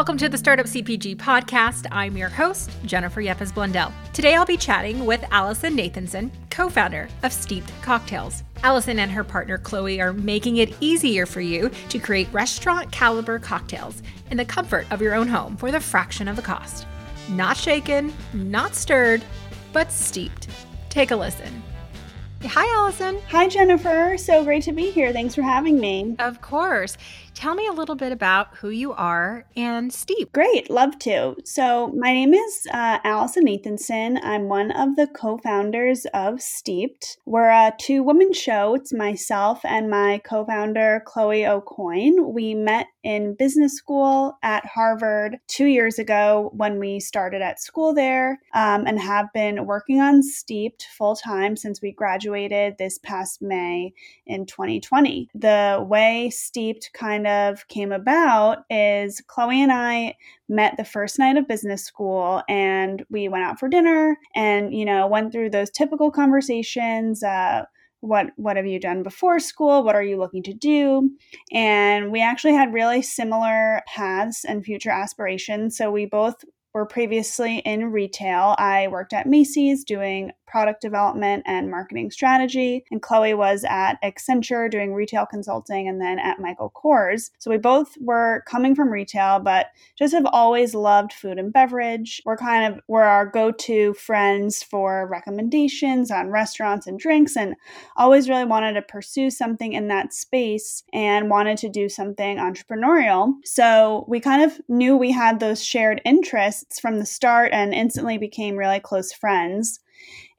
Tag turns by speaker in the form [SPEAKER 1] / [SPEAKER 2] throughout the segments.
[SPEAKER 1] Welcome to the Startup CPG podcast. I'm your host, Jennifer Yepes Blundell. Today I'll be chatting with Alison Nathenson, co founder of Steep't Cocktails. Alison and her partner Chloe are making it easier for you to create restaurant caliber cocktails in the comfort of your own home for the fraction of the cost. Not shaken, not stirred, but steeped. Take a listen. Hi, Alison.
[SPEAKER 2] Hi, Jennifer. So great to be here. Thanks for having me.
[SPEAKER 1] Of course. Tell me a little bit about who you are and Steep't.
[SPEAKER 2] Great, love to. So, my name is uh, Alison Nathenson. I'm one of the co founders of Steep't. We're a two woman show. It's myself and my co founder, Chloe O'Coin. We met in business school at Harvard two years ago when we started at school there um, and have been working on Steep't full time since we graduated this past May in 2020. The way Steep't kind of came about is Chloe and I met the first night of business school and we went out for dinner and, you know, went through those typical conversations. Uh, what what have you done before school? What are you looking to do? And we actually had really similar paths and future aspirations. So we both were previously in retail. I worked at Macy's doing product development and marketing strategy. And Chloe was at Accenture doing retail consulting and then at Michael Kors. So we both were coming from retail, but just have always loved food and beverage. We're kind of we're our go-to friends for recommendations on restaurants and drinks and always really wanted to pursue something in that space and wanted to do something entrepreneurial. So we kind of knew we had those shared interests from the start and instantly became really close friends.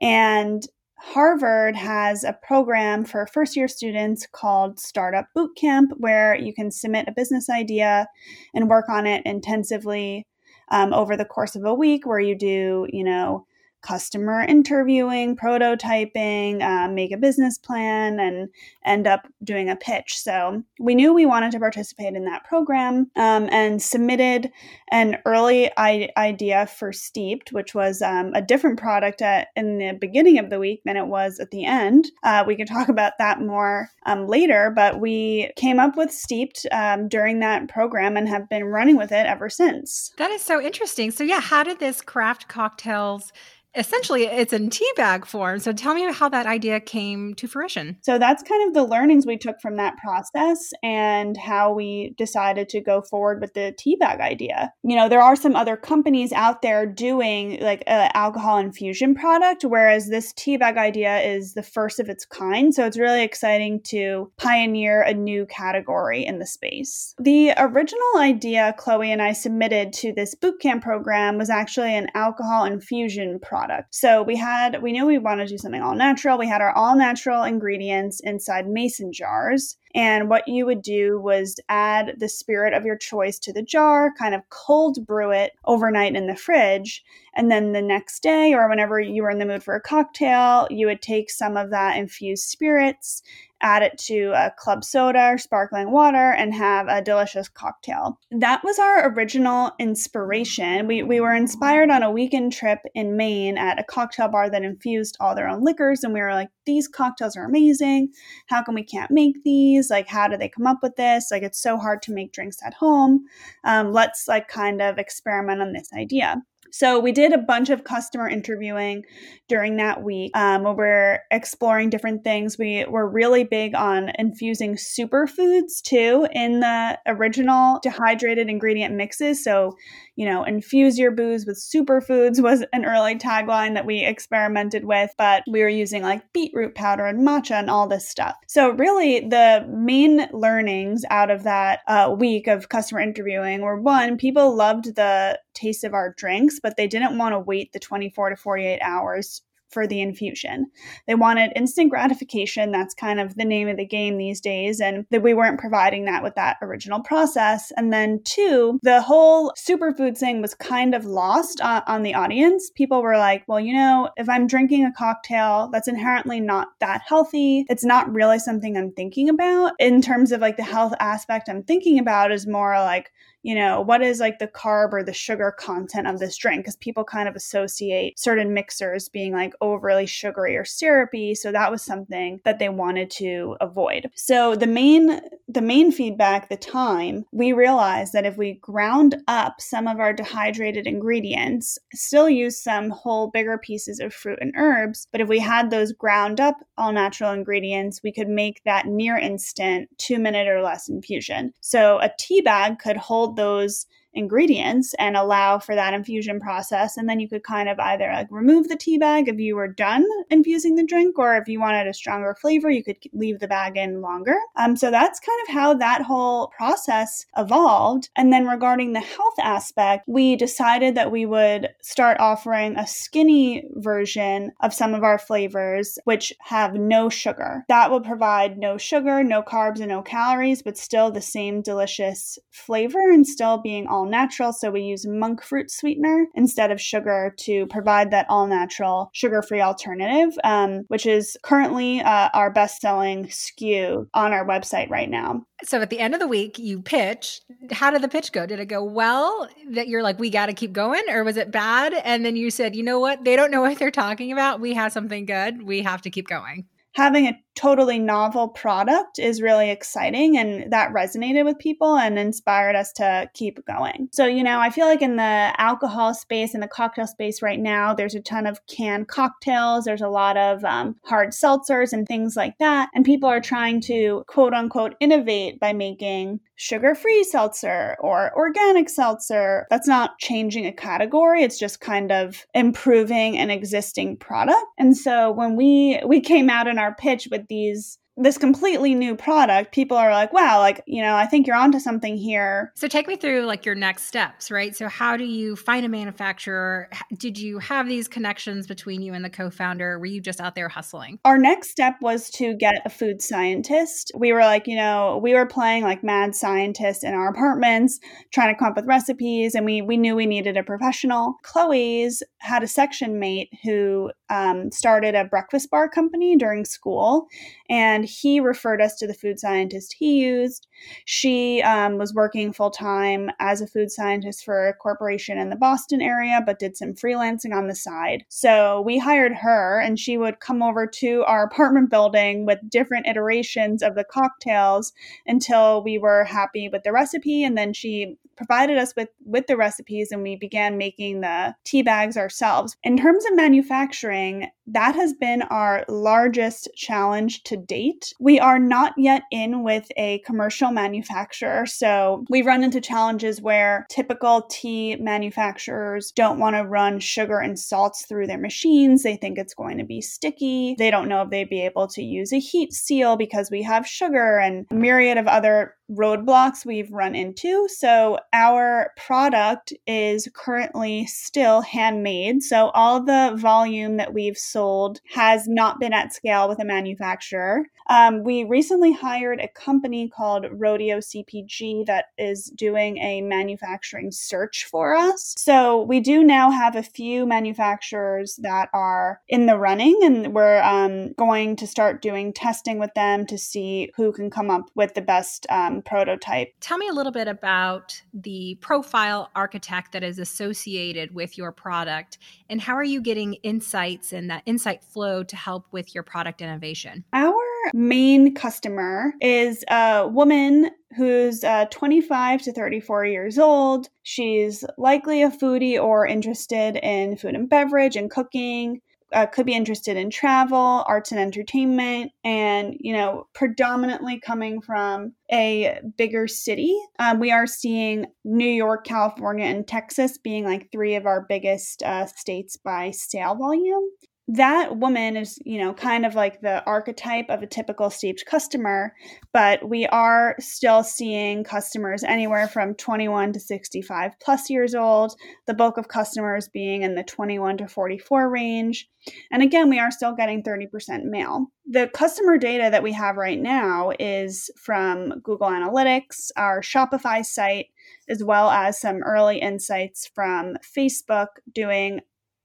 [SPEAKER 2] And Harvard has a program for first year students called Startup Bootcamp, where you can submit a business idea and work on it intensively um, over the course of a week, where you do, you know, customer interviewing, prototyping, uh, make a business plan, and end up doing a pitch. So we knew we wanted to participate in that program um, and submitted an early I- idea for Steep't, which was um, a different product at, in the beginning of the week than it was at the end. Uh, we can talk about that more um, later, but we came up with Steep't um, during that program and have been running with it ever since.
[SPEAKER 1] That is so interesting. So, yeah, how did this craft cocktails? Essentially it's in tea bag form. So tell me how that idea came to fruition.
[SPEAKER 2] So that's kind of the learnings we took from that process and how we decided to go forward with the tea bag idea. You know, there are some other companies out there doing like an alcohol infusion product, whereas this tea bag idea is the first of its kind. So it's really exciting to pioneer a new category in the space. The original idea Chloe and I submitted to this bootcamp program was actually an alcohol infusion product product. So we had, we knew we wanted to do something all natural. We had our all natural ingredients inside mason jars. And what you would do was add the spirit of your choice to the jar, kind of cold brew it overnight in the fridge. And then the next day, or whenever you were in the mood for a cocktail, you would take some of that infused spirits add it to a club soda or sparkling water, and have a delicious cocktail. That was our original inspiration. We, we were inspired on a weekend trip in Maine at a cocktail bar that infused all their own liquors, and we were like, these cocktails are amazing. How come we can't make these? Like, how do they come up with this? Like, it's so hard to make drinks at home. Um, let's like kind of experiment on this idea. So we did a bunch of customer interviewing during that week um, where we're exploring different things. We were really big on infusing superfoods too in the original dehydrated ingredient mixes. So, you know, infuse your booze with superfoods was an early tagline that we experimented with, but we were using like beetroot powder and matcha and all this stuff. So, really, the main learnings out of that uh, week of customer interviewing were one, people loved the taste of our drinks, but they didn't want to wait the 24 to 48 hours for the infusion. They wanted instant gratification. That's kind of the name of the game these days. And that we weren't providing that with that original process. And then, two, the whole superfood thing was kind of lost on, on the audience. People were like, well, you know, if I'm drinking a cocktail that's inherently not that healthy, it's not really something I'm thinking about. In terms of like the health aspect, I'm thinking about is more like, you know, what is like the carb or the sugar content of this drink? Because people kind of associate certain mixers being like overly sugary or syrupy. So that was something that they wanted to avoid. So the main the main feedback, the time, we realized that if we ground up some of our dehydrated ingredients, still use some whole bigger pieces of fruit and herbs, but if we had those ground up all natural ingredients, we could make that near instant two minute or less infusion. So a tea bag could hold those ingredients and allow for that infusion process. And then you could kind of either like remove the tea bag if you were done infusing the drink, or if you wanted a stronger flavor, you could leave the bag in longer. Um, so that's kind of how that whole process evolved. And then regarding the health aspect, we decided that we would start offering a skinny version of some of our flavors, which have no sugar. That will provide no sugar, no carbs, and no calories, but still the same delicious flavor and still being all natural. So we use monk fruit sweetener instead of sugar to provide that all natural sugar free alternative, um, which is currently uh, our best selling SKU on our website right now.
[SPEAKER 1] So at the end of the week, you pitch. How did the pitch go? Did it go well that you're like, we got to keep going? Or was it bad? And then you said, you know what? They don't know what they're talking about. We have something good. We have to keep going
[SPEAKER 2] having a totally novel product is really exciting and that resonated with people and inspired us to keep going. So, you know, I feel like in the alcohol space and the cocktail space right now, there's a ton of canned cocktails, there's a lot of um, hard seltzers and things like that. And people are trying to quote unquote innovate by making sugar free seltzer or organic seltzer. That's not changing a category, it's just kind of improving an existing product. And so when we we came out in our pitch with these this completely new product, people are like, wow, like, you know, I think you're onto something here.
[SPEAKER 1] So take me through like your next steps, right? So how do you find a manufacturer? Did you have these connections between you and the co-founder? Were you just out there hustling?
[SPEAKER 2] Our next step was to get a food scientist. We were like, you know, we were playing like mad scientists in our apartments, trying to come up with recipes, and we we knew we needed a professional. Chloe's had a section mate who um, started a breakfast bar company during school and he referred us to the food scientist he used. She um, was working full time as a food scientist for a corporation in the Boston area, but did some freelancing on the side. So we hired her, and she would come over to our apartment building with different iterations of the cocktails until we were happy with the recipe. And then she provided us with with the recipes and we began making the tea bags ourselves in terms of manufacturing that has been our largest challenge to date we are not yet in with a commercial manufacturer. So we run into challenges where typical tea manufacturers don't want to run sugar and salts through their machines. They think it's going to be sticky. They don't know if they'd be able to use a heat seal because we have sugar and a myriad of other roadblocks we've run into. So, our product is currently still handmade. So, all the volume that we've sold has not been at scale with a manufacturer. Um, we recently hired a company called Rodeo CPG that is doing a manufacturing search for us. So, we do now have a few manufacturers that are in the running, and we're um, going to start doing testing with them to see who can come up with the best. Um, prototype.
[SPEAKER 1] Tell me a little bit about the profile architect that is associated with your product and how are you getting insights and that insight flow to help with your product innovation?
[SPEAKER 2] Our main customer is a woman who's uh, 25 to 34 years old. She's likely a foodie or interested in food and beverage and cooking uh, could be interested in travel, arts and entertainment, and you know, predominantly coming from a bigger city. Um, we are seeing New York, California, and Texas being like three of our biggest uh, states by sale volume that woman is, you know, kind of like the archetype of a typical Steep't customer, but we are still seeing customers anywhere from 21 to 65 plus years old, the bulk of customers being in the 21 to 44 range. And again, we are still getting 30% male. The customer data that we have right now is from Google Analytics, our Shopify site, as well as some early insights from Facebook doing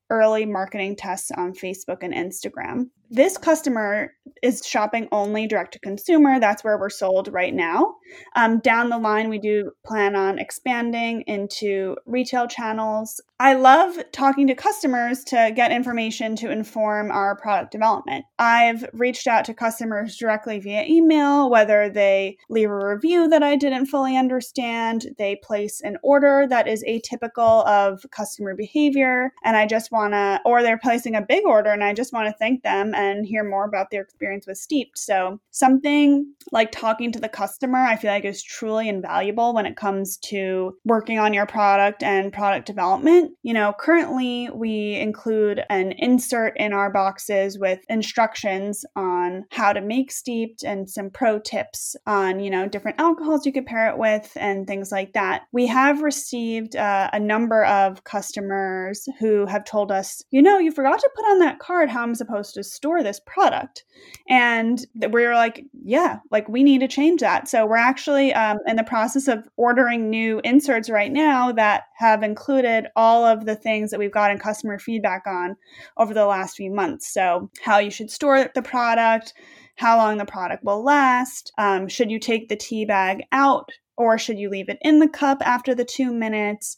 [SPEAKER 2] early marketing tests on Facebook and Instagram. This customer is shopping only direct to consumer. That's where we're sold right now. Um, down the line, we do plan on expanding into retail channels. I love talking to customers to get information to inform our product development. I've reached out to customers directly via email, whether they leave a review that I didn't fully understand, they place an order that is atypical of customer behavior, and I just want to, or they're placing a big order and I just want to thank them and hear more about their experience with Steep't. So, something like talking to the customer, I feel like is truly invaluable when it comes to working on your product and product development. You know, currently we include an insert in our boxes with instructions on how to make Steep't and some pro tips on, you know, different alcohols you could pair it with and things like that. We have received uh, a number of customers who have told us, you know, you forgot to put on that card how I'm supposed to store this product. And we were like, yeah, like we need to change that. So we're actually um, in the process of ordering new inserts right now that have included all of the things that we've gotten customer feedback on over the last few months. So, how you should store the product, how long the product will last, um, should you take the tea bag out or should you leave it in the cup after the two minutes?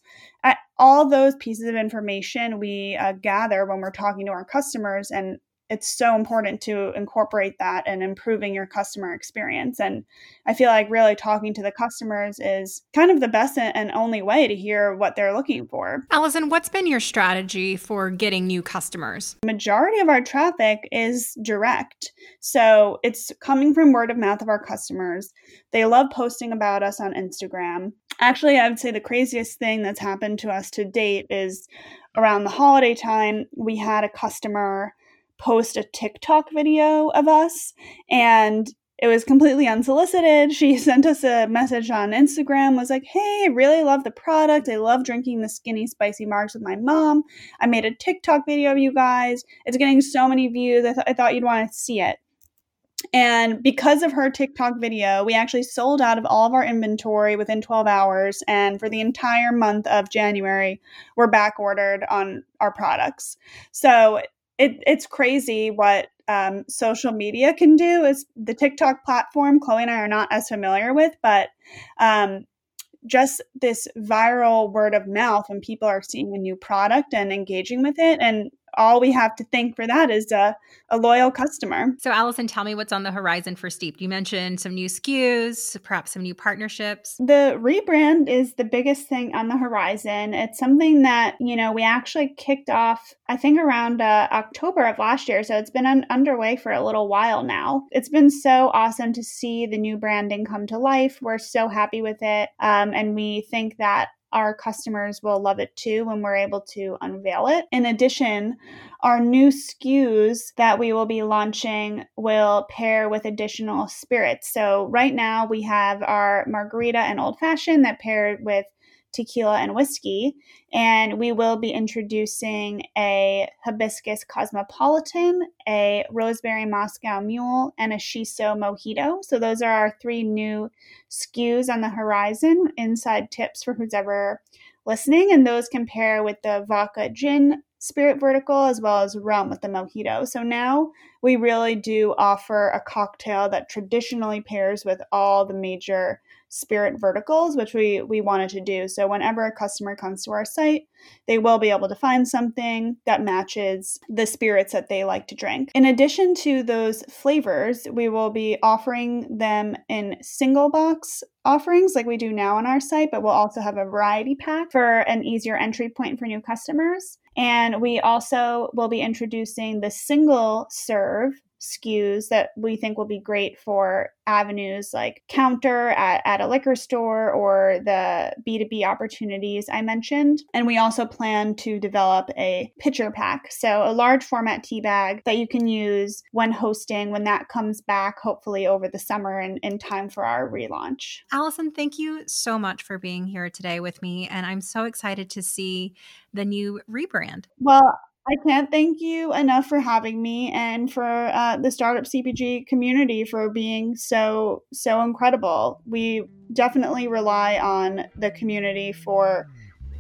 [SPEAKER 2] all those pieces of information we uh, gather when we're talking to our customers and it's so important to incorporate that and improving your customer experience. And I feel like really talking to the customers is kind of the best and only way to hear what they're looking for.
[SPEAKER 1] Allison, what's been your strategy for getting new customers?
[SPEAKER 2] Majority of our traffic is direct. So it's coming from word of mouth of our customers. They love posting about us on Instagram. Actually, I would say the craziest thing that's happened to us to date is around the holiday time, we had a customer post a TikTok video of us and it was completely unsolicited. She sent us a message on Instagram, was like, Hey, I really love the product. I love drinking the skinny spicy margs with my mom. I made a TikTok video of you guys. It's getting so many views. I, th- I thought you'd want to see it. And because of her TikTok video, we actually sold out of all of our inventory within 12 hours. And for the entire month of January, we're back ordered on our products. So it, it's crazy what um, social media can do. Is the TikTok platform Chloe and I are not as familiar with, but um, just this viral word of mouth when people are seeing a new product and engaging with it and all we have to thank for that is a, a loyal customer.
[SPEAKER 1] So, Alison, tell me what's on the horizon for Steep't. You mentioned some new SKUs, perhaps some new partnerships.
[SPEAKER 2] The rebrand is the biggest thing on the horizon. It's something that, you know, we actually kicked off, I think, around uh, October of last year. So, it's been un- underway for a little while now. It's been so awesome to see the new branding come to life. We're so happy with it. Um, and we think that our customers will love it too when we're able to unveil it. In addition, our new SKUs that we will be launching will pair with additional spirits. So, right now we have our margarita and old fashioned that paired with tequila and whiskey. And we will be introducing a hibiscus cosmopolitan, a rosemary Moscow mule, and a shiso mojito. So those are our three new SKUs on the horizon. Inside tips for who's ever listening. And those compare with the vodka gin spirit vertical as well as rum with the mojito. So now we really do offer a cocktail that traditionally pairs with all the major spirit verticals, which we, we wanted to do. So whenever a customer comes to our site, they will be able to find something that matches the spirits that they like to drink. In addition to those flavors, we will be offering them in single box offerings like we do now on our site, but we'll also have a variety pack for an easier entry point for new customers. And we also will be introducing the single serve SKUs that we think will be great for avenues like counter at, at a liquor store or the B2B opportunities I mentioned. And we also plan to develop a pitcher pack. So, a large format tea bag that you can use when hosting when that comes back, hopefully over the summer and in time for our relaunch.
[SPEAKER 1] Alison, thank you so much for being here today with me. And I'm so excited to see the new rebrand.
[SPEAKER 2] Well, I can't thank you enough for having me and for uh, the startup CPG community for being so so incredible. We definitely rely on the community for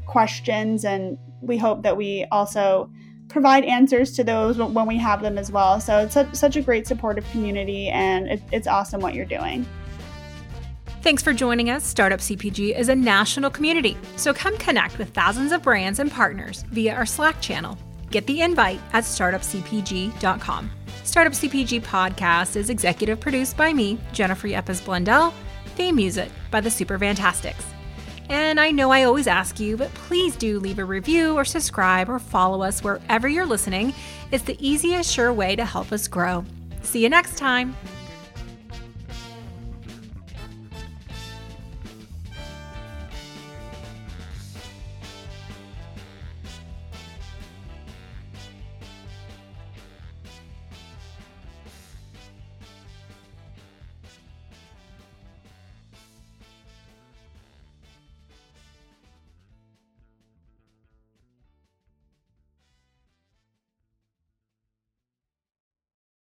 [SPEAKER 2] questions, and we hope that we also provide answers to those when we have them as well. So it's such, such a great supportive community, and it, it's awesome what you're doing.
[SPEAKER 1] Thanks for joining us. Startup CPG is a national community, so come connect with thousands of brands and partners via our Slack channel. Get the invite at startupcpg.com. Startup CPG podcast is executive produced by me, Jennifer Yepes Blundell, theme music by the Super Fantastics. And I know I always ask you, but please do leave a review or subscribe or follow us wherever you're listening. It's the easiest, sure way to help us grow. See you next time.